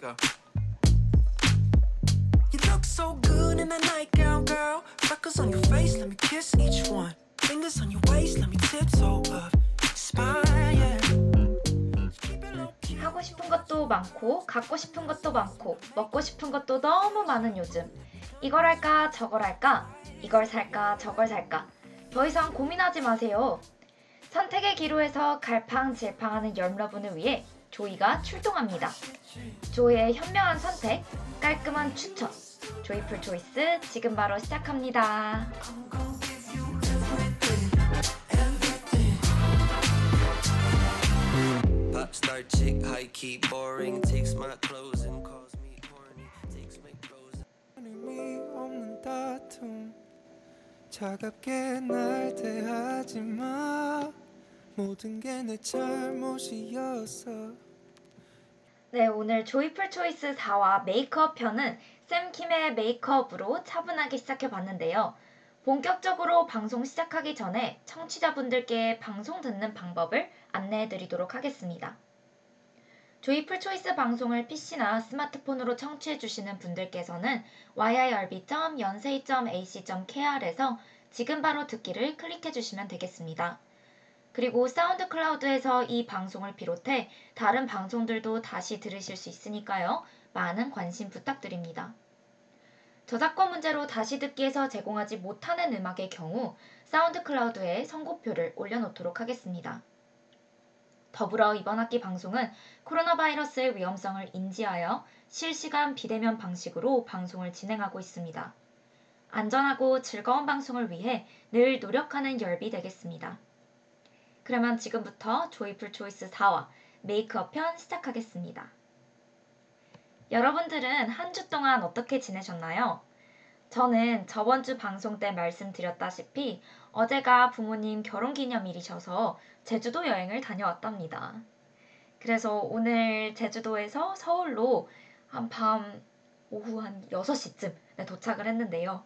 go. You look so good in that nightgown, girl. Freckles on your face, let me kiss each one. Fingers on your waist, let me tiptoe up. Spine, yeah. 하고 싶은 것도 많고 갖고 싶은 것도 많고 먹고 싶은 것도 너무 많은 요즘 이걸 할까 저걸 할까 이걸 살까 저걸 살까 더 이상 고민하지 마세요 선택의 기로에서 갈팡질팡하는 열러분을 위해 조이가 출동합니다 조이의 현명한 선택 깔끔한 추천 조이풀 초이스 지금 바로 시작합니다 차갑게 날 대하지 마 모든 게 내 잘못이었어 네, 오늘 조이풀 초이스 4와 메이크업 편은 샘킴의 메이크업으로 차분하게 시작해 봤는데요. 본격적으로 방송 시작하기 전에 청취자분들께 방송 듣는 방법을 안내해 드리도록 하겠습니다. 조이풀 초이스 방송을 PC나 스마트폰으로 청취해 주시는 분들께서는 yirb.연세이.ac.kr에서 지금 바로 듣기를 클릭해 주시면 되겠습니다. 그리고 사운드 클라우드에서 이 방송을 비롯해 다른 방송들도 다시 들으실 수 있으니까요. 많은 관심 부탁드립니다. 저작권 문제로 다시 듣기에서 제공하지 못하는 음악의 경우 사운드 클라우드에 선곡표를 올려놓도록 하겠습니다. 더불어 이번 학기 방송은 코로나 바이러스의 위험성을 인지하여 실시간 비대면 방식으로 방송을 진행하고 있습니다. 안전하고 즐거운 방송을 위해 늘 노력하는 열비 되겠습니다. 그러면 지금부터 조이풀 초이스 4와 메이크업 편 시작하겠습니다. 여러분들은 한 주 동안 어떻게 지내셨나요? 저는 저번 주 방송 때 말씀드렸다시피 어제가 부모님 결혼 기념일이셔서 제주도 여행을 다녀왔답니다. 그래서 오늘 제주도에서 서울로 한 밤 오후 한 6시쯤 도착을 했는데요.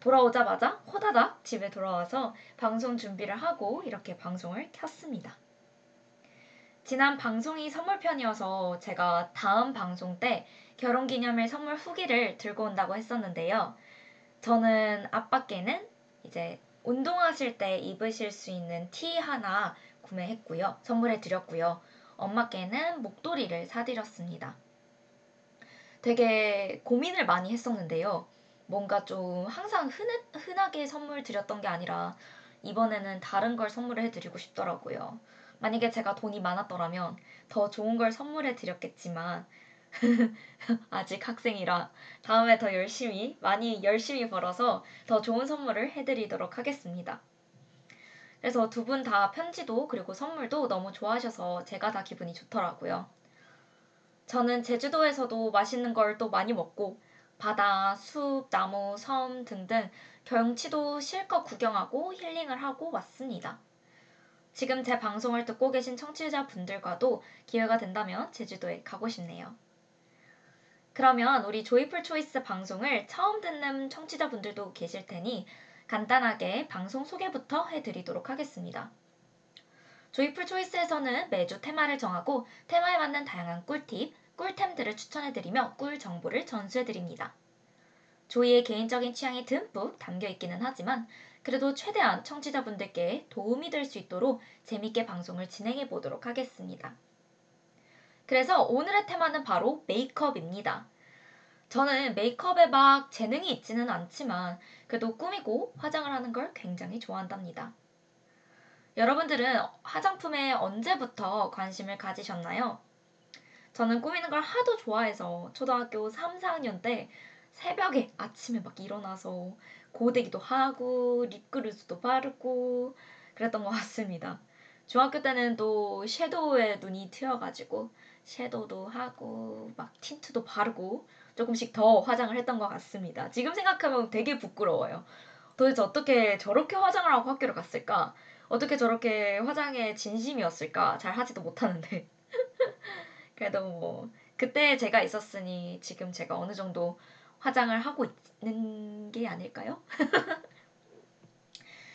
돌아오자마자 호다닥 집에 돌아와서 방송 준비를 하고 이렇게 방송을 켰습니다. 지난 방송이 선물편이어서 제가 다음 방송 때 결혼기념일 선물 후기를 들고 온다고 했었는데요. 저는 아빠께는 이제 운동하실 때 입으실 수 있는 티 하나 구매했고요. 선물해 드렸고요. 엄마께는 목도리를 사드렸습니다. 되게 고민을 많이 했었는데요. 뭔가 좀 항상 흔, 흔하게 선물 드렸던 게 아니라 이번에는 다른 걸 선물을 해드리고 싶더라고요. 만약에 제가 돈이 많았더라면 더 좋은 걸 선물해 드렸겠지만 아직 학생이라 다음에 더 열심히 많이 열심히 벌어서 더 좋은 선물을 해드리도록 하겠습니다. 그래서 두 분 다 편지도 그리고 선물도 너무 좋아하셔서 제가 다 기분이 좋더라고요. 저는 제주도에서도 맛있는 걸 또 많이 먹고 바다, 숲, 나무, 섬 등등 경치도 실컷 구경하고 힐링을 하고 왔습니다. 지금 제 방송을 듣고 계신 청취자분들과도 기회가 된다면 제주도에 가고 싶네요. 그러면 우리 조이풀 초이스 방송을 처음 듣는 청취자분들도 계실 테니 간단하게 방송 소개부터 해드리도록 하겠습니다. 조이풀 초이스에서는 매주 테마를 정하고 테마에 맞는 다양한 꿀팁, 꿀템들을 추천해드리며 꿀 정보를 전수해드립니다. 조이의 개인적인 취향이 듬뿍 담겨 있기는 하지만 그래도 최대한 청취자분들께 도움이 될 수 있도록 재밌게 방송을 진행해 보도록 하겠습니다. 그래서 오늘의 테마는 바로 메이크업입니다. 저는 메이크업에 막 재능이 있지는 않지만 그래도 꾸미고 화장을 하는 걸 굉장히 좋아한답니다. 여러분들은 화장품에 언제부터 관심을 가지셨나요? 저는 꾸미는 걸 하도 좋아해서 초등학교 3, 4학년 때 새벽에 아침에 막 일어나서 고데기도 하고 립그루스도 바르고 그랬던 것 같습니다. 중학교 때는 또 섀도우에 눈이 트여가지고 섀도우도 하고 막 틴트도 바르고 조금씩 더 화장을 했던 것 같습니다. 지금 생각하면 되게 부끄러워요. 도대체 어떻게 저렇게 화장을 하고 학교를 갔을까? 어떻게 저렇게 화장에 진심이었을까? 잘 하지도 못하는데. 그래도 뭐 그때 제가 있었으니 지금 제가 어느 정도 화장을 하고 있는 게 아닐까요?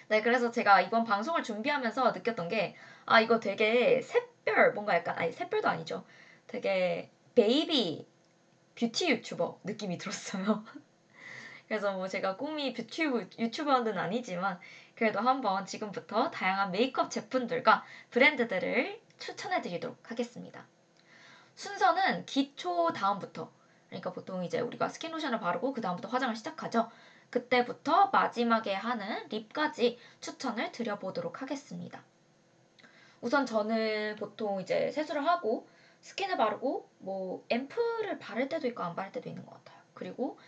네, 그래서 제가 이번 방송을 준비하면서 느꼈던 게, 아, 이거 되게 샛별, 뭔가 약간, 아니, 샛별도 아니죠. 되게 baby beauty 유튜버 느낌이 들었어요. 그래서 뭐 제가 꿈이 뷰티 유튜버는 아니지만 그래도 한번 지금부터 다양한 메이크업 제품들과 브랜드들을 추천해 드리도록 하겠습니다. 순서는 기초 다음부터 그러니까 보통 이제 우리가 스킨 로션을 바르고 그 다음부터 화장을 시작하죠. 그때부터 마지막에 하는 lip까지 추천을 드려보도록 하겠습니다. 우선 저는 보통 이제 세수를 하고 스킨을 바르고 뭐 앰플을 바를 때도 있고 안 바를 때도 있는 것 같아요. 그리고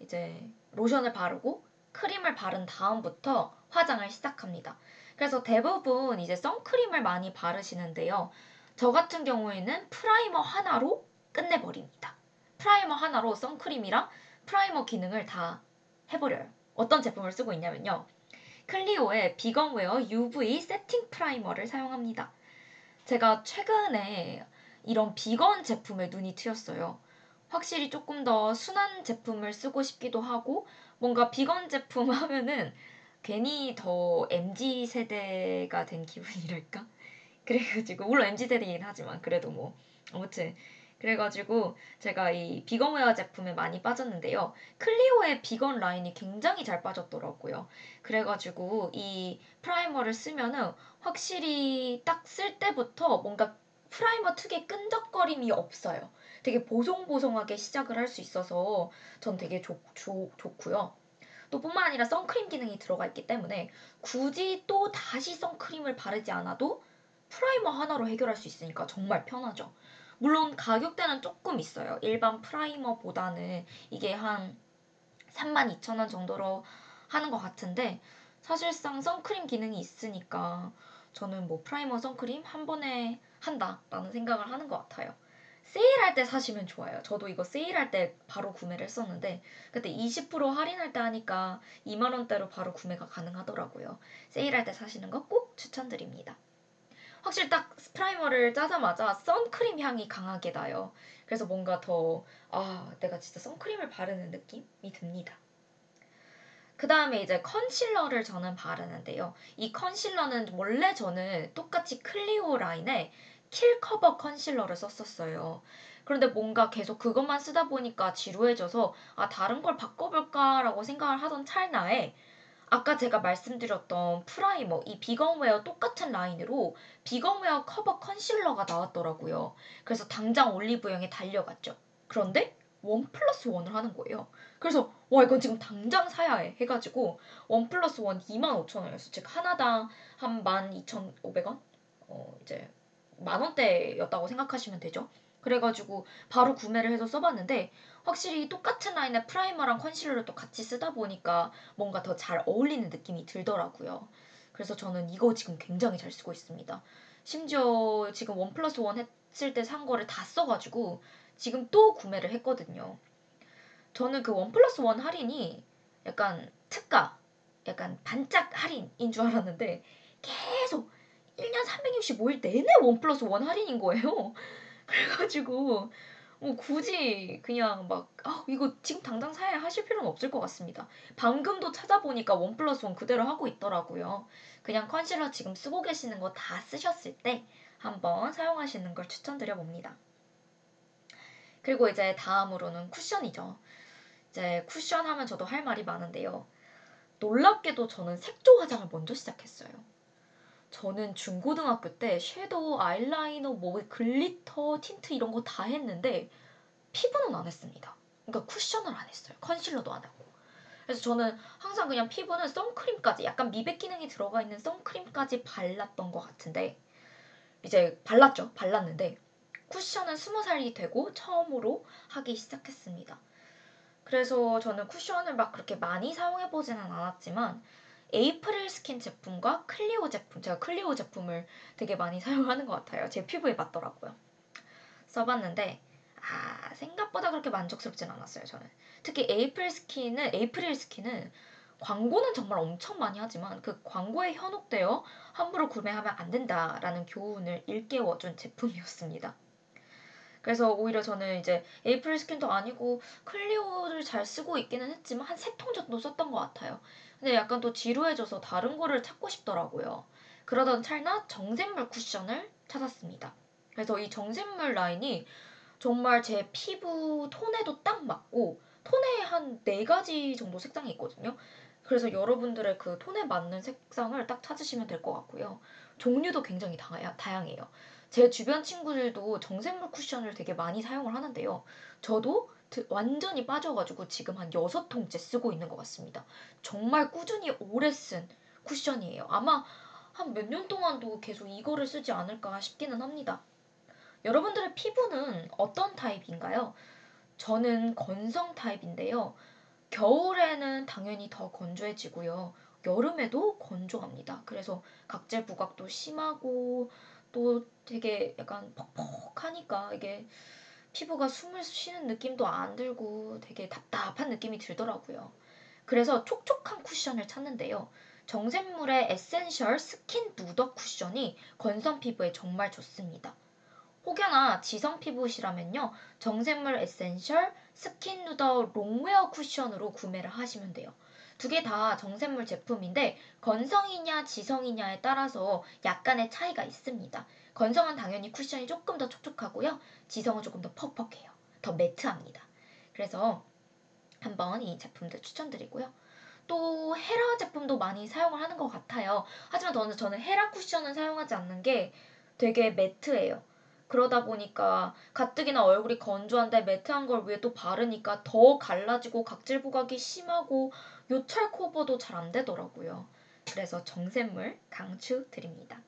이제 로션을 바르고 크림을 바른 다음부터 화장을 시작합니다. 그래서 대부분 이제 선크림을 많이 바르시는데요. 저 같은 경우에는 primer 하나로 끝내버립니다. primer 하나로 선크림이랑 primer 기능을 다 해버려요. 어떤 제품을 쓰고 있냐면요. 클리오의 비건웨어 UV 세팅 primer를 사용합니다. 제가 최근에 이런 비건 제품에 눈이 트였어요. 확실히 조금 더 순한 제품을 쓰고 싶기도 하고 뭔가 비건 제품 하면은 괜히 더 MZ 세대가 된 기분이랄까? 그래가지고 물론 MZ 세대이긴 하지만 그래도 뭐 아무튼 그래가지고 제가 이 비건웨어 제품에 많이 빠졌는데요. 클리오의 비건 라인이 굉장히 잘 빠졌더라고요. 그래가지고 이 primer를 쓰면은 확실히 딱 쓸 때부터 뭔가 primer 특유의 끈적거림이 없어요. 되게 보송보송하게 시작을 할 수 있어서 전 되게 좋, 좋, 좋고요. 또 뿐만 아니라 선크림 기능이 들어가 있기 때문에 굳이 또 다시 선크림을 바르지 않아도 primer 하나로 해결할 수 있으니까 정말 편하죠. 물론 가격대는 조금 있어요. 일반 primer보다는 이게 한 32,000원 정도로 하는 것 같은데 사실상 선크림 기능이 있으니까 저는 뭐 primer 선크림 한 번에 한다라는 생각을 하는 것 같아요. 세일할 때 사시면 좋아요. 저도 이거 세일할 때 바로 구매를 했었는데 그때 20% 할인할 때 하니까 2만 원대로 바로 구매가 가능하더라고요. 세일할 때 사시는 거 꼭 추천드립니다. 확실히 딱 primer를 짜자마자 선크림 향이 강하게 나요. 그래서 뭔가 더, 아, 내가 진짜 선크림을 바르는 느낌이 듭니다. 그 다음에 이제 concealer를 저는 바르는데요. 이 concealer는 원래 저는 똑같이 클리오 라인의 킬 커버 concealer를 썼었어요. 그런데 뭔가 계속 그것만 쓰다 보니까 지루해져서 아, 다른 걸 바꿔볼까라고 생각을 하던 찰나에 아까 제가 말씀드렸던 primer, 이 비건웨어 똑같은 라인으로 비건웨어 커버 concealer가 나왔더라고요. 그래서 당장 올리브영에 달려갔죠. 그런데 one plus one을 하는 거예요. 그래서 와 이건 지금 당장 사야 해 해가지고 one plus one 25,000원이었어. 즉 하나당 한 12,500원? 어 이제 만 원대였다고 생각하시면 되죠. 그래가지고 바로 구매를 해서 써봤는데 확실히 똑같은 라인의 primer랑 concealer를 또 같이 쓰다 보니까 뭔가 더 잘 어울리는 느낌이 들더라고요. 그래서 저는 이거 지금 굉장히 잘 쓰고 있습니다. 심지어 지금 원 플러스 원 했을 때 산 거를 다 써가지고 지금 또 구매를 했거든요. 저는 그 원 플러스 원 할인이 약간 특가, 약간 반짝 할인인 줄 알았는데 계속 1년 365일 내내 원 플러스 원 할인인 거예요. 그래가지고 뭐 굳이 그냥 막 아, 이거 지금 당장 사야 하실 필요는 없을 것 같습니다. 방금도 찾아보니까 원 플러스 원 그대로 하고 있더라고요. 그냥 컨실러 지금 쓰고 계시는 거 다 쓰셨을 때 한번 사용하시는 걸 추천드려 봅니다. 그리고 이제 다음으로는 쿠션이죠. 이제 쿠션 하면 저도 할 말이 많은데요. 놀랍게도 저는 색조 화장을 먼저 시작했어요. 저는 중고등학교 때 섀도우, 아이라이너, 뭐 글리터, 틴트 이런 거 다 했는데 피부는 안 했습니다. 그러니까 쿠션을 안 했어요. 컨실러도 안 하고. 그래서 저는 항상 그냥 피부는 선크림까지 약간 미백 기능이 들어가 있는 선크림까지 발랐던 것 같은데 이제 발랐죠. 발랐는데 쿠션은 스무 살이 되고 처음으로 하기 시작했습니다. 그래서 저는 쿠션을 막 그렇게 많이 사용해 보지는 않았지만 에이프릴 스킨 제품과 클리오 제품, 제가 클리오 제품을 되게 많이 사용하는 것 같아요. 제 피부에 맞더라고요. 써봤는데, 아, 생각보다 그렇게 만족스럽진 않았어요, 저는. 특히 에이프릴 스킨은, 에이프릴 스킨은 광고는 정말 엄청 많이 하지만 그 광고에 현혹되어 함부로 구매하면 안 된다라는 교훈을 일깨워준 제품이었습니다. 그래서 오히려 저는 이제 에이프릴 스킨도 아니고 클리오를 잘 쓰고 있기는 했지만 한 세 통 정도 썼던 것 같아요. 근데 약간 또 지루해져서 다른 거를 찾고 싶더라고요. 그러던 찰나 정샘물 쿠션을 찾았습니다. 그래서 이 정샘물 라인이 정말 제 피부 톤에도 딱 맞고 톤에 한 네 가지 정도 색상이 있거든요. 그래서 여러분들의 그 톤에 맞는 색상을 딱 찾으시면 될 것 같고요. 종류도 굉장히 다야, 다양해요. 제 주변 친구들도 정샘물 쿠션을 되게 많이 사용을 하는데요. 저도 완전히 빠져가지고 지금 한 여섯 통째 쓰고 있는 것 같습니다. 정말 꾸준히 오래 쓴 쿠션이에요. 아마 한 몇 년 동안도 계속 이거를 쓰지 않을까 싶기는 합니다. 여러분들의 피부는 어떤 타입인가요? 저는 건성 타입인데요. 겨울에는 당연히 더 건조해지고요. 여름에도 건조합니다. 그래서 각질 부각도 심하고 또 되게 약간 퍽퍽하니까 이게 피부가 숨을 쉬는 느낌도 안 들고 되게 답답한 느낌이 들더라고요. 그래서 촉촉한 쿠션을 찾는데요. 정샘물의 에센셜 스킨 누더 쿠션이 건성 피부에 정말 좋습니다. 혹여나 지성 피부시라면요. 정샘물 에센셜 스킨 누더 롱웨어 쿠션으로 구매를 하시면 돼요. 두 개 다 정샘물 제품인데 건성이냐 지성이냐에 따라서 약간의 차이가 있습니다. 건성은 당연히 쿠션이 조금 더 촉촉하고요. 지성은 조금 더 퍽퍽해요. 더 매트합니다. 그래서 한번 이 제품들 추천드리고요. 또 헤라 제품도 많이 사용을 하는 것 같아요. 하지만 저는, 저는 헤라 쿠션을 사용하지 않는 게 되게 매트해요. 그러다 보니까 가뜩이나 얼굴이 건조한데 매트한 걸 위에 또 바르니까 더 갈라지고 각질 부각이 심하고 요철 커버도 잘 안 되더라고요. 그래서 정샘물 강추드립니다.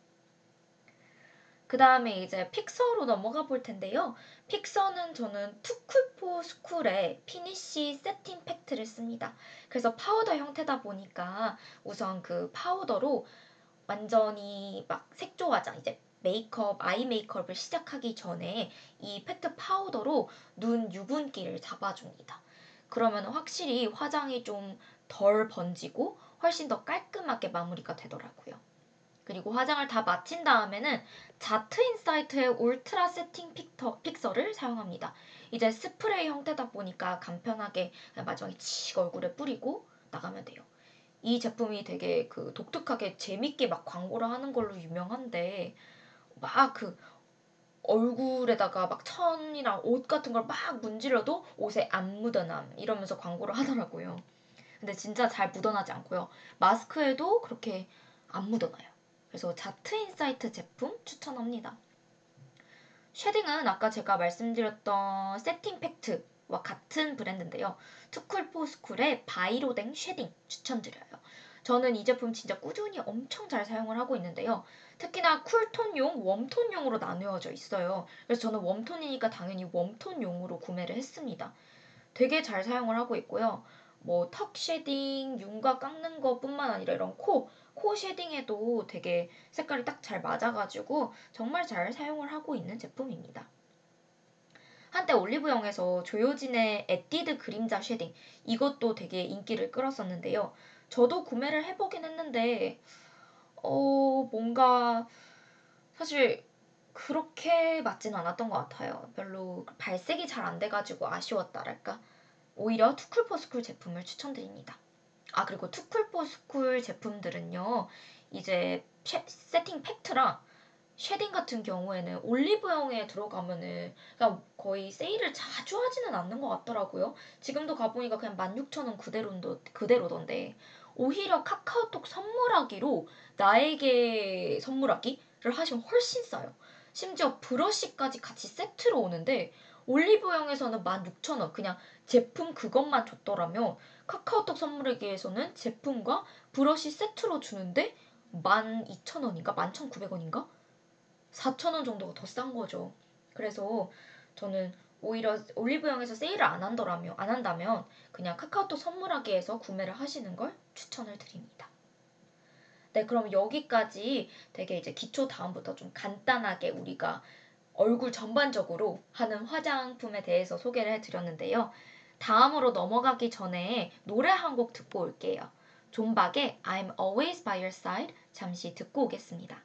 그 다음에 이제 픽서로 넘어가 볼 텐데요. 픽서는 저는 투쿨포스쿨의 피니쉬 세팅 팩트를 씁니다. 그래서 파우더 형태다 보니까 우선 그 파우더로 완전히 막 색조화장 이제 메이크업, 아이 메이크업을 시작하기 전에 이 팩트 파우더로 눈 유분기를 잡아줍니다. 그러면 확실히 화장이 좀 덜 번지고 훨씬 더 깔끔하게 마무리가 되더라고요. 그리고 화장을 다 마친 다음에는 자트 인사이트의 울트라 세팅 픽터, 픽서를 사용합니다. 이제 스프레이 형태다 보니까 간편하게 마지막에 칙 얼굴에 뿌리고 나가면 돼요. 이 제품이 되게 그 독특하게 재밌게 막 광고를 하는 걸로 유명한데 막 그 얼굴에다가 막 천이랑 옷 같은 걸 막 문질러도 옷에 안 묻어남 이러면서 광고를 하더라고요. 근데 진짜 잘 묻어나지 않고요. 마스크에도 그렇게 안 묻어나요. 그래서 자트 인사이트 제품 추천합니다. 쉐딩은 아까 제가 말씀드렸던 세팅 팩트와 같은 브랜드인데요. 투쿨포스쿨의 바이로댕 쉐딩 추천드려요. 저는 이 제품 진짜 꾸준히 엄청 잘 사용을 하고 있는데요. 특히나 쿨톤용, 웜톤용으로 나누어져 있어요. 그래서 저는 웜톤이니까 당연히 웜톤용으로 구매를 했습니다. 되게 잘 사용을 하고 있고요. 뭐 턱 쉐딩, 윤곽 깎는 것뿐만 아니라 이런 코, 코 쉐딩에도 되게 색깔이 딱 잘 맞아가지고 정말 잘 사용을 하고 있는 제품입니다. 한때 올리브영에서 조효진의 에뛰드 그림자 쉐딩 이것도 되게 인기를 끌었었는데요. 저도 구매를 해보긴 했는데 어 뭔가 사실 그렇게 맞진 않았던 것 같아요. 별로 발색이 잘 안 돼가지고 아쉬웠다랄까. 오히려 투쿨포스쿨 제품을 추천드립니다. 아 그리고 투쿨포스쿨 제품들은요 이제 세팅 팩트랑 쉐딩 같은 경우에는 올리브영에 들어가면은 그냥 거의 세일을 자주 하지는 않는 것 같더라고요. 지금도 가보니까 그냥 16,000원 그대로도, 그대로던데 오히려 카카오톡 선물하기로 나에게 선물하기를 하시면 훨씬 싸요. 심지어 브러쉬까지 같이 세트로 오는데 올리브영에서는 16,000원 그냥 제품 그것만 줬더라면 카카오톡 선물하기에서는 제품과 브러쉬 세트로 주는데 12,000원인가? 11,900원인가? 4,000원 정도가 더 싼 거죠. 그래서 저는 오히려 올리브영에서 세일을 안 한다면, 안 한다면 그냥 카카오톡 선물하기에서 구매를 하시는 걸 추천을 드립니다. 네, 그럼 여기까지 되게 이제 기초 다음부터 좀 간단하게 우리가 얼굴 전반적으로 하는 화장품에 대해서 소개를 해드렸는데요. 다음으로 넘어가기 전에 노래 한 곡 듣고 올게요. 존박의 I'm Always By Your Side 잠시 듣고 오겠습니다.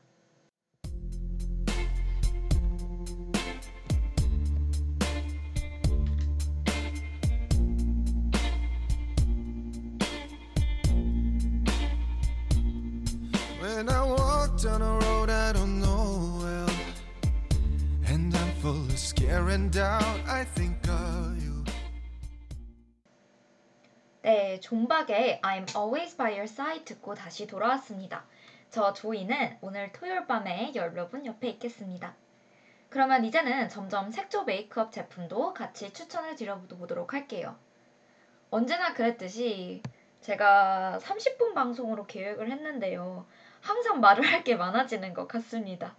Walk down a road I don't know well, and I'm full of scary in doubt, I think of you. 네, 존박의 I'm always by your side 듣고 다시 돌아왔습니다. 저 조이는 오늘 토요일 밤에 여러분 옆에 있겠습니다. 그러면 이제는 점점 색조 메이크업 제품도 같이 추천을 드려보도록 할게요. 언제나 그랬듯이 제가 30분 방송으로 계획을 했는데요. 항상 말을 할 게 많아지는 것 같습니다.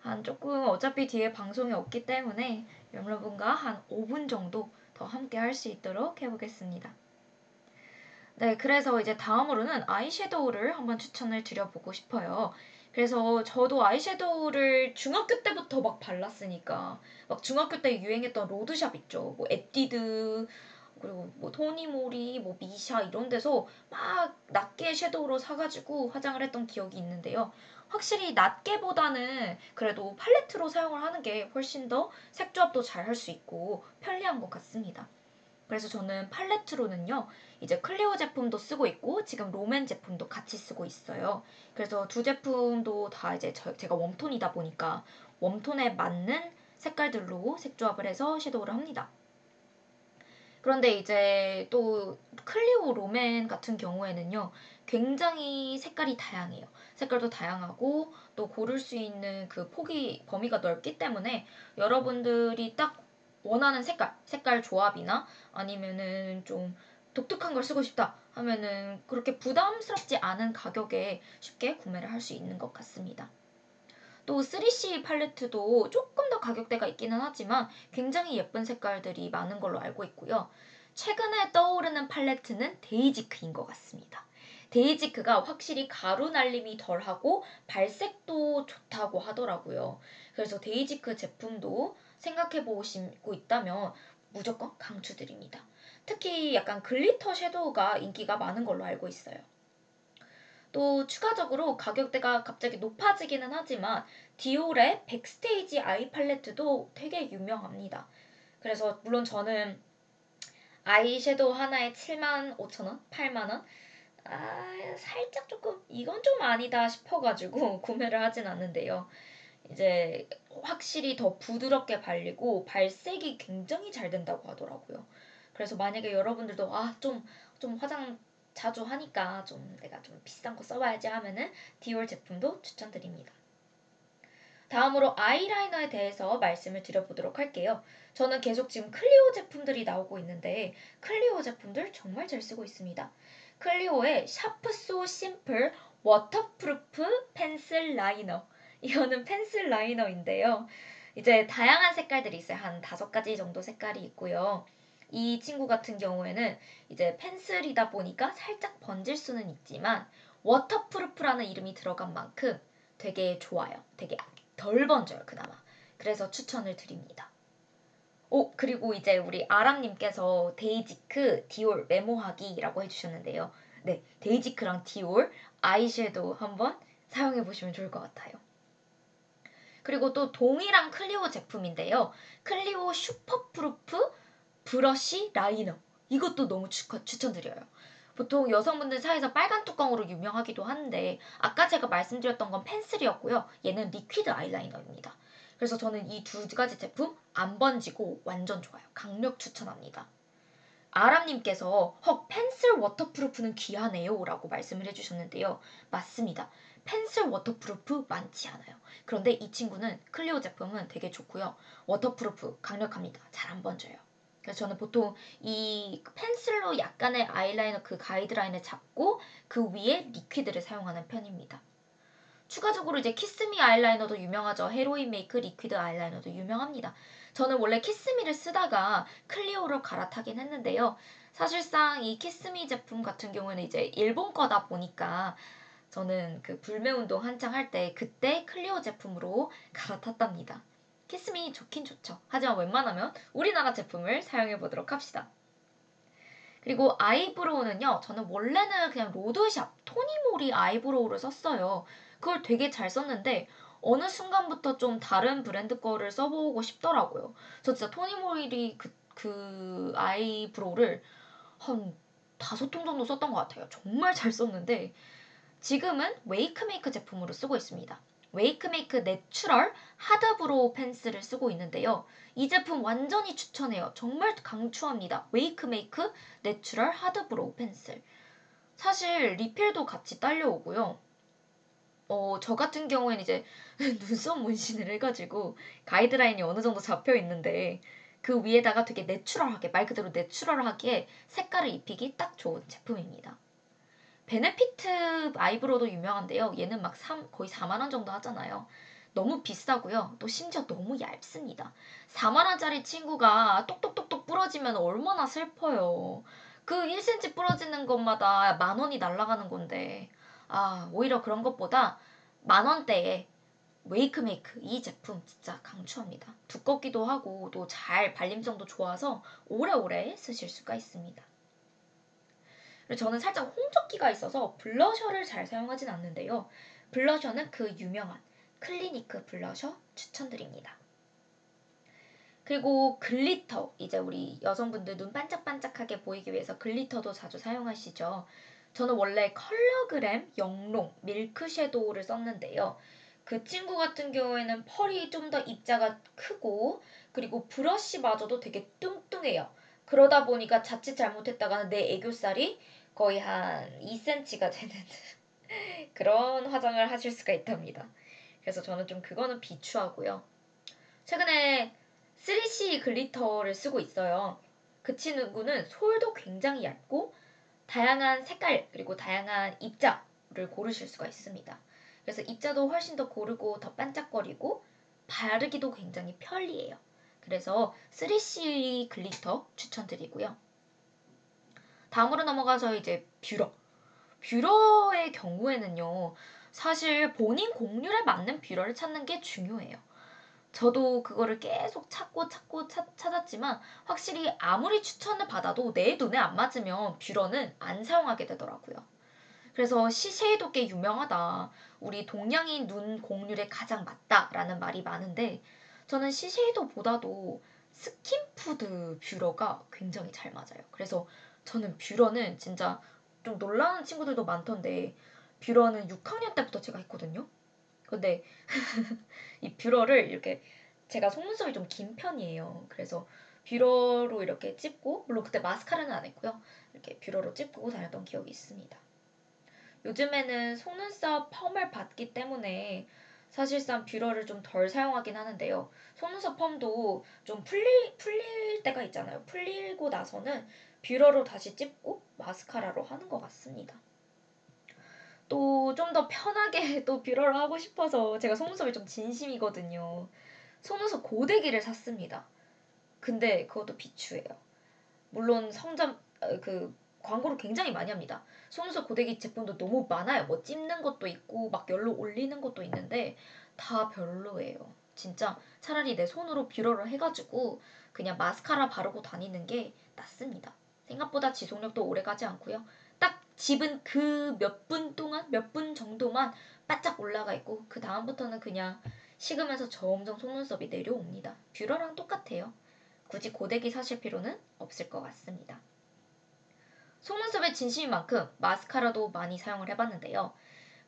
한 조금 어차피 뒤에 방송이 없기 때문에 여러분과 한 5분 정도 더 함께 할 수 있도록 해보겠습니다. 네, 그래서 이제 다음으로는 아이섀도우를 한번 추천을 드려보고 싶어요. 그래서 저도 아이섀도우를 중학교 때부터 막 발랐으니까 막 중학교 때 유행했던 로드샵 있죠. 뭐 에뛰드 그리고 뭐 토니모리, 뭐 미샤 이런 데서 막 낱개 섀도우로 사가지고 화장을 했던 기억이 있는데요. 확실히 낱개보다는 그래도 팔레트로 사용을 하는 게 훨씬 더 색조합도 잘 할 수 있고 편리한 것 같습니다. 그래서 저는 팔레트로는요, 이제 클리오 제품도 쓰고 있고, 지금 롬앤 제품도 같이 쓰고 있어요. 그래서 두 제품도 다 이제 저, 제가 웜톤이다 보니까 웜톤에 맞는 색깔들로 색조합을 해서 섀도우를 합니다. 그런데 이제 또 클리오 롬앤 같은 경우에는요, 굉장히 색깔이 다양해요. 색깔도 다양하고 또 고를 수 있는 그 폭이 범위가 넓기 때문에 여러분들이 딱 원하는 색깔, 색깔 조합이나 아니면은 좀 독특한 걸 쓰고 싶다 하면은 그렇게 부담스럽지 않은 가격에 쉽게 구매를 할 수 있는 것 같습니다. 또 3CE 팔레트도 조금 더 가격대가 있기는 하지만 굉장히 예쁜 색깔들이 많은 걸로 알고 있고요. 최근에 떠오르는 팔레트는 데이지크인 것 같습니다. 데이지크가 확실히 가루 날림이 덜하고 발색도 좋다고 하더라고요. 그래서 데이지크 제품도 생각해 보시고 있다면 무조건 강추드립니다. 특히 약간 글리터 섀도우가 인기가 많은 걸로 알고 있어요. 또 추가적으로 가격대가 갑자기 높아지기는 하지만 디올의 백스테이지 아이 팔레트도 되게 유명합니다. 그래서 물론 저는 아이 섀도우 하나에 7만 5천 원, 8만 원, 아 살짝 조금 이건 좀 아니다 싶어가지고 구매를 하진 않는데요. 이제 확실히 더 부드럽게 발리고 발색이 굉장히 잘 된다고 하더라고요. 그래서 만약에 여러분들도 아 좀 좀 화장 자주 하니까 좀 내가 좀 비싼 거 써봐야지 하면은 디올 제품도 추천드립니다. 다음으로 아이라이너에 대해서 말씀을 드려보도록 할게요. 저는 계속 지금 클리오 제품들이 나오고 있는데 클리오 제품들 정말 잘 쓰고 있습니다. 클리오의 샤프 쏘 심플 워터프루프 펜슬 라이너 이거는 펜슬 라이너인데요. 이제 다양한 색깔들이 있어요. 한 다섯 가지 정도 색깔이 있고요. 이 친구 같은 경우에는 이제 펜슬이다 보니까 살짝 번질 수는 있지만 워터프루프라는 이름이 들어간 만큼 되게 좋아요. 되게 덜 번져요, 그나마. 그래서 추천을 드립니다. 오, 그리고 이제 우리 아람님께서 데이지크 디올 메모하기라고 해주셨는데요. 네, 데이지크랑 디올 아이섀도우 한번 사용해 보시면 좋을 것 같아요. 그리고 또 동일한 클리오 제품인데요. 클리오 superproof brush liner. 이것도 너무 추, 추천드려요. 보통 여성분들 사이에서 빨간 뚜껑으로 유명하기도 한데 아까 제가 말씀드렸던 건 펜슬이었고요. 얘는 liquid 아이라이너입니다. 그래서 저는 이 두 가지 제품 안 번지고 완전 좋아요. 강력 추천합니다. 아람님께서 헉 펜슬 waterproof는 귀하네요 라고 말씀을 해주셨는데요. 맞습니다. 펜슬 waterproof 많지 않아요. 그런데 이 친구는 클리오 제품은 되게 좋고요. waterproof 강력합니다. 잘 안 번져요. 그래서 저는 보통 이 펜슬로 약간의 아이라이너 그 가이드라인을 잡고 그 위에 liquid를 사용하는 편입니다. 추가적으로 이제 키스미 아이라이너도 유명하죠. heroine make liquid 아이라이너도 유명합니다. 저는 원래 키스미를 쓰다가 클리오로 갈아타긴 했는데요. 사실상 이 키스미 제품 같은 경우에는 이제 일본 거다 보니까 저는 그 불매 운동 한창 할 때 그때 클리오 제품으로 갈아탔답니다. 키스미 좋긴 좋죠. 하지만 웬만하면 우리나라 제품을 사용해 보도록 합시다. 그리고 eyebrow는요, 저는 원래는 그냥 로드샵, 토니모리 eyebrow를 썼어요. 그걸 되게 잘 썼는데, 어느 순간부터 좀 다른 브랜드 거를 써보고 싶더라고요. 저 진짜 토니모리 그, 그 eyebrow를 한 다섯 통 정도 썼던 것 같아요. 정말 잘 썼는데, 지금은 웨이크메이크 제품으로 쓰고 있습니다. 웨이크메이크 natural hard brow pencil을 쓰고 있는데요. 이 제품 완전히 추천해요. 정말 강추합니다. 웨이크메이크 natural hard brow pencil. 사실 refill도 같이 딸려오고요. 어, 저 같은 경우에는 이제 눈썹 문신을 해가지고 가이드라인이 어느 정도 잡혀 있는데 그 위에다가 되게 내추럴하게 말 그대로 내추럴하게 색깔을 입히기 딱 좋은 제품입니다. 베네피트 아이브로도 유명한데요. 얘는 막 3, 거의 4만 원 정도 하잖아요. 너무 비싸고요. 또 심지어 너무 얇습니다. 4만 원짜리 친구가 똑똑똑똑 부러지면 얼마나 슬퍼요. 그 1cm 부러지는 것마다 만 원이 날아가는 건데 아 오히려 그런 것보다 만 원대에 웨이크메이크 이 제품 진짜 강추합니다. 두껍기도 하고 또 잘 발림성도 좋아서 오래오래 쓰실 수가 있습니다. 저는 살짝 홍조기가 있어서 blusher를 잘 사용하진 않는데요. blusher는 그 유명한 클리니크 블러셔 추천드립니다. 그리고 glitter 이제 우리 여성분들 눈 반짝반짝하게 보이기 위해서 glitter도 자주 사용하시죠. 저는 원래 컬러그램 영롱 milk shadow를 썼는데요. 그 친구 같은 경우에는 펄이 좀 더 입자가 크고 그리고 브러쉬마저도 되게 뚱뚱해요. 그러다 보니까 자칫 잘못했다가는 내 애교살이 거의 한 2cm가 되는 그런 화장을 하실 수가 있답니다. 그래서 저는 좀 그거는 비추하고요. 최근에 3C 글리터를 쓰고 있어요. 그 친구는 솔도 굉장히 얇고 다양한 색깔 그리고 다양한 입자를 고르실 수가 있습니다. 그래서 입자도 훨씬 더 고르고 더 반짝거리고 바르기도 굉장히 편리해요. 그래서 3CE glitter 추천드리고요. 다음으로 넘어가서 이제 뷰러. 뷰러의 경우에는요, 사실 본인 곡률에 맞는 뷰러를 찾는 게 중요해요. 저도 그거를 계속 찾고 찾고 찾, 찾았지만 확실히 아무리 추천을 받아도 내 눈에 안 맞으면 뷰러는 안 사용하게 되더라고요. 그래서 시세이도 꽤 유명하다. 우리 동양인 눈 곡률에 가장 맞다라는 말이 많은데 저는 시세이도보다도 스킨푸드 뷰러가 굉장히 잘 맞아요. 그래서 저는 뷰러는 진짜 좀 놀라는 친구들도 많던데 뷰러는 6학년 때부터 제가 했거든요. 근데 이 뷰러를 이렇게 제가 속눈썹이 좀 긴 편이에요. 그래서 뷰러로 이렇게 찝고 물론 그때 마스카라는 안 했고요. 이렇게 뷰러로 찝고 다녔던 기억이 있습니다. 요즘에는 속눈썹 펌을 받기 때문에 사실상 뷰러를 좀 덜 사용하긴 하는데요. 속눈썹 펌도 좀 풀릴, 풀릴 때가 있잖아요. 풀리고 나서는 뷰러로 다시 찝고 마스카라로 하는 것 같습니다. 또 좀 더 편하게 또 뷰러를 하고 싶어서 제가 속눈썹이 좀 진심이거든요. 속눈썹 고데기를 샀습니다. 근데 그것도 비추예요. 물론 성점 어, 그 광고를 굉장히 많이 합니다. 속눈썹 고데기 제품도 너무 많아요. 뭐 찝는 것도 있고 막 열로 올리는 것도 있는데 다 별로예요. 진짜 차라리 내 손으로 뷰러를 해가지고 그냥 마스카라 바르고 다니는 게 낫습니다. 생각보다 지속력도 오래 가지 않고요. 딱 집은 그 몇 분 동안 몇 분 정도만 바짝 올라가 있고 그 다음부터는 그냥 식으면서 점점 속눈썹이 내려옵니다. 뷰러랑 똑같아요. 굳이 고데기 사실 필요는 없을 것 같습니다. 속눈썹에 진심인 만큼 마스카라도 많이 사용을 해봤는데요.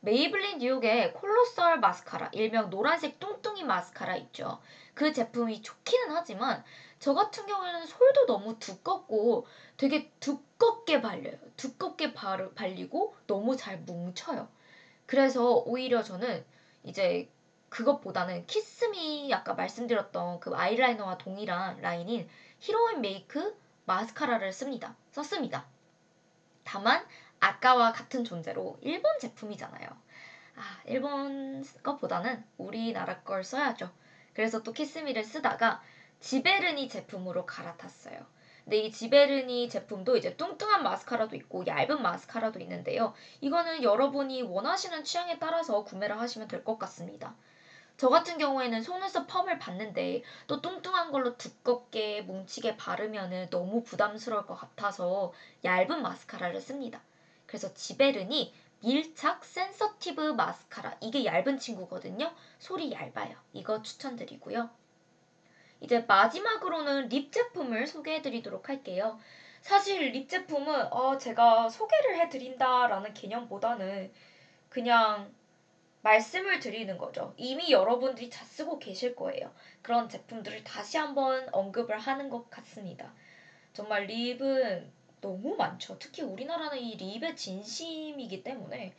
메이블린 뉴욕의 colossal 마스카라, 일명 노란색 뚱뚱이 마스카라 있죠. 그 제품이 좋기는 하지만 저 같은 경우에는 솔도 너무 두껍고 되게 두껍게 발려요. 두껍게 발, 발리고 너무 잘 뭉쳐요. 그래서 오히려 저는 이제 그것보다는 키스미 아까 말씀드렸던 그 아이라이너와 동일한 라인인 히로인 메이크 마스카라를 씁니다. 썼습니다. 다만 아까와 같은 존재로 일본 제품이잖아요. 아, 일본 것보다는 우리나라 걸 써야죠. 그래서 또 키스미를 쓰다가 지베르니 제품으로 갈아탔어요. 근데 이 지베르니 제품도 이제 뚱뚱한 마스카라도 있고 얇은 마스카라도 있는데요. 이거는 여러분이 원하시는 취향에 따라서 구매를 하시면 될 것 같습니다. 저 같은 경우에는 속눈썹 펌을 받는데 또 뚱뚱한 걸로 두껍게 뭉치게 바르면 너무 부담스러울 것 같아서 얇은 마스카라를 씁니다. 그래서 지베르니 밀착 sensitive 마스카라 이게 얇은 친구거든요. 솔이 얇아요. 이거 추천드리고요. 이제 마지막으로는 lip 제품을 소개해 드리도록 할게요. 사실 립 제품은 어, 제가 소개를 해 드린다라는 개념보다는 그냥 말씀을 드리는 거죠. 이미 여러분들이 다 쓰고 계실 거예요. 그런 제품들을 다시 한번 언급을 하는 것 같습니다. 정말 립은 너무 많죠. 특히 우리나라는 이 립의 진심이기 때문에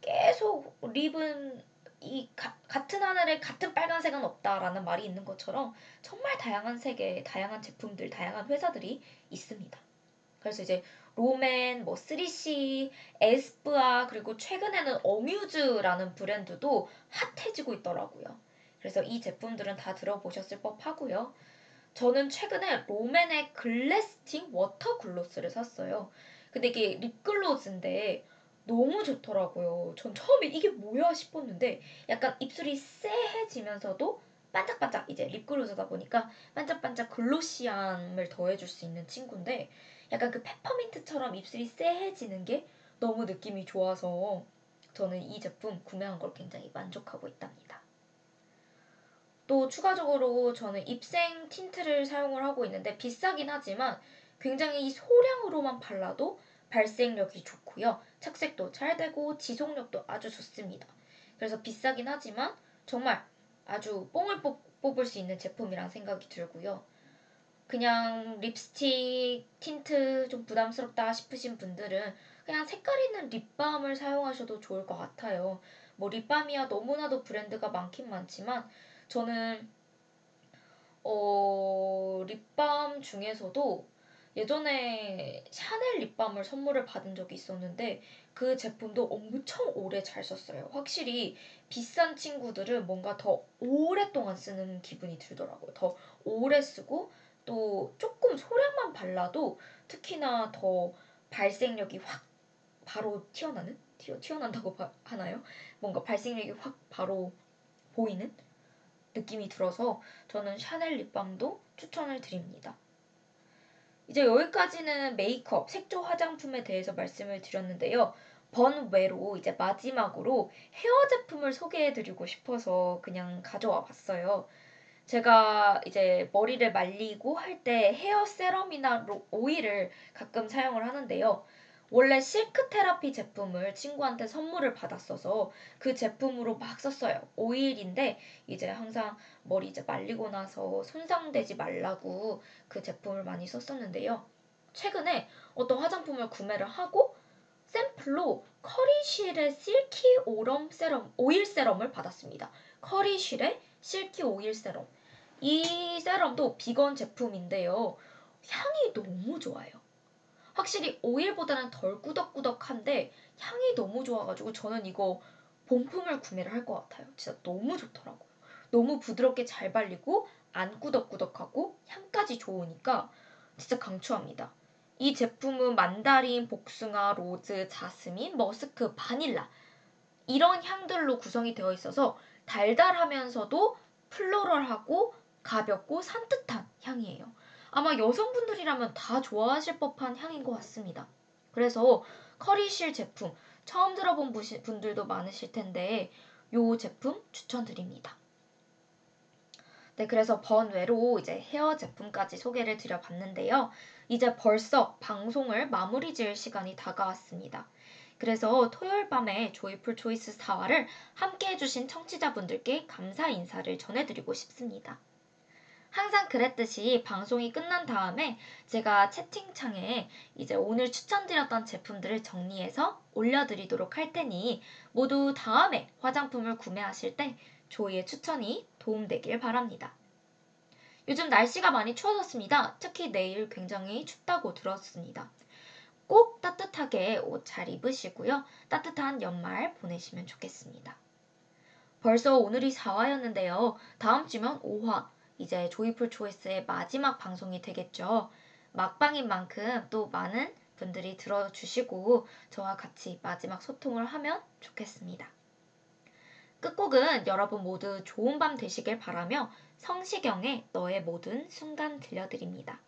계속 립은 이 가, 같은 하늘에 같은 빨간색은 없다라는 말이 있는 것처럼 정말 다양한 색의 다양한 제품들, 다양한 회사들이 있습니다. 그래서 이제 롬앤, 뭐 3CE, 에스쁘아 그리고 최근에는 어뮤즈라는 브랜드도 핫해지고 있더라고요. 그래서 이 제품들은 다 들어보셨을 법하고요. 저는 최근에 롬앤의 glasting water gloss를 샀어요. 근데 이게 lip gloss인데 너무 좋더라고요. 전 처음에 이게 뭐야 싶었는데 약간 입술이 쎄해지면서도 반짝반짝 이제 립글로즈다 보니까 반짝반짝 glossy함을 더해줄 수 있는 친구인데 약간 그 페퍼민트처럼 입술이 쎄해지는 게 너무 느낌이 좋아서 저는 이 제품 구매한 걸 굉장히 만족하고 있답니다. 또 추가적으로 저는 입생 틴트를 사용을 하고 있는데 비싸긴 하지만 굉장히 소량으로만 발라도 발색력이 좋고요. 착색도 잘 되고 지속력도 아주 좋습니다. 그래서 비싸긴 하지만 정말 아주 뽕을 뽑 을 수 있는 제품이란 생각이 들고요. 그냥 립스틱, 틴트 좀 부담스럽다 싶으신 분들은 그냥 색깔 있는 립밤을 사용하셔도 좋을 것 같아요. 뭐 립밤이야 너무나도 브랜드가 많긴 많지만 저는 어 립밤 중에서도 예전에 샤넬 립밤을 선물을 받은 적이 있었는데 그 제품도 엄청 오래 잘 썼어요. 확실히 비싼 친구들은 뭔가 더 오랫동안 쓰는 기분이 들더라고요. 더 오래 쓰고 또 조금 소량만 발라도 특히나 더 발색력이 확 바로 튀어나는? 튀어, 튀어난다고 하나요? 뭔가 발색력이 확 바로 보이는 느낌이 들어서 저는 샤넬 립밤도 추천을 드립니다. 이제 여기까지는 메이크업, 색조 화장품에 대해서 말씀을 드렸는데요. 번외로 이제 마지막으로 헤어 제품을 소개해 드리고 싶어서 그냥 가져와 봤어요. 제가 이제 머리를 말리고 할 때 헤어 세럼이나 오일을 가끔 사용을 하는데요. 원래 실크 테라피 제품을 친구한테 선물을 받았어서 그 제품으로 막 썼어요. 오일인데 이제 항상 머리 이제 말리고 나서 손상되지 말라고 그 제품을 많이 썼었는데요. 최근에 어떤 화장품을 구매를 하고 샘플로 커리실의 실키 오럼 세럼, 오일 세럼을 받았습니다. 커리실의 실키 오일 세럼. 이 세럼도 비건 제품인데요. 향이 너무 좋아요. 확실히 오일보다는 덜 꾸덕꾸덕한데 향이 너무 좋아가지고 저는 이거 본품을 구매를 할 것 같아요. 진짜 너무 좋더라고요. 너무 부드럽게 잘 발리고 안 꾸덕꾸덕하고 향까지 좋으니까 진짜 강추합니다. 이 제품은 만다린, 복숭아, 로즈, 자스민, 머스크, 바닐라 이런 향들로 구성이 되어 있어서 달달하면서도 floral하고 가볍고 산뜻한 향이에요. 아마 여성분들이라면 다 좋아하실 법한 향인 것 같습니다. 그래서 커리실 제품 처음 들어본 분들도 많으실 텐데 이 제품 추천드립니다. 네, 그래서 번외로 이제 헤어 제품까지 소개를 드려봤는데요. 이제 벌써 방송을 마무리 지을 시간이 다가왔습니다. 그래서 토요일 밤에 조이풀 초이스 4화를 함께 해주신 청취자분들께 감사 인사를 전해드리고 싶습니다. 항상 그랬듯이 방송이 끝난 다음에 제가 채팅창에 이제 오늘 추천드렸던 제품들을 정리해서 올려드리도록 할 테니 모두 다음에 화장품을 구매하실 때 조이의 추천이 도움되길 바랍니다. 요즘 날씨가 많이 추워졌습니다. 특히 내일 굉장히 춥다고 들었습니다. 꼭 따뜻하게 옷 잘 입으시고요. 따뜻한 연말 보내시면 좋겠습니다. 벌써 오늘이 4화였는데요. 다음 주면 5화, 이제 조이풀 초이스의 마지막 방송이 되겠죠. 막방인 만큼 또 많은 분들이 들어주시고 저와 같이 마지막 소통을 하면 좋겠습니다. 끝곡은 여러분 모두 좋은 밤 되시길 바라며 성시경의 너의 모든 순간 들려드립니다.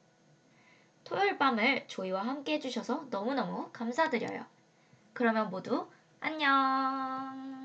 토요일 밤을 조이와 함께 해주셔서 너무너무 감사드려요. 그러면 모두 안녕!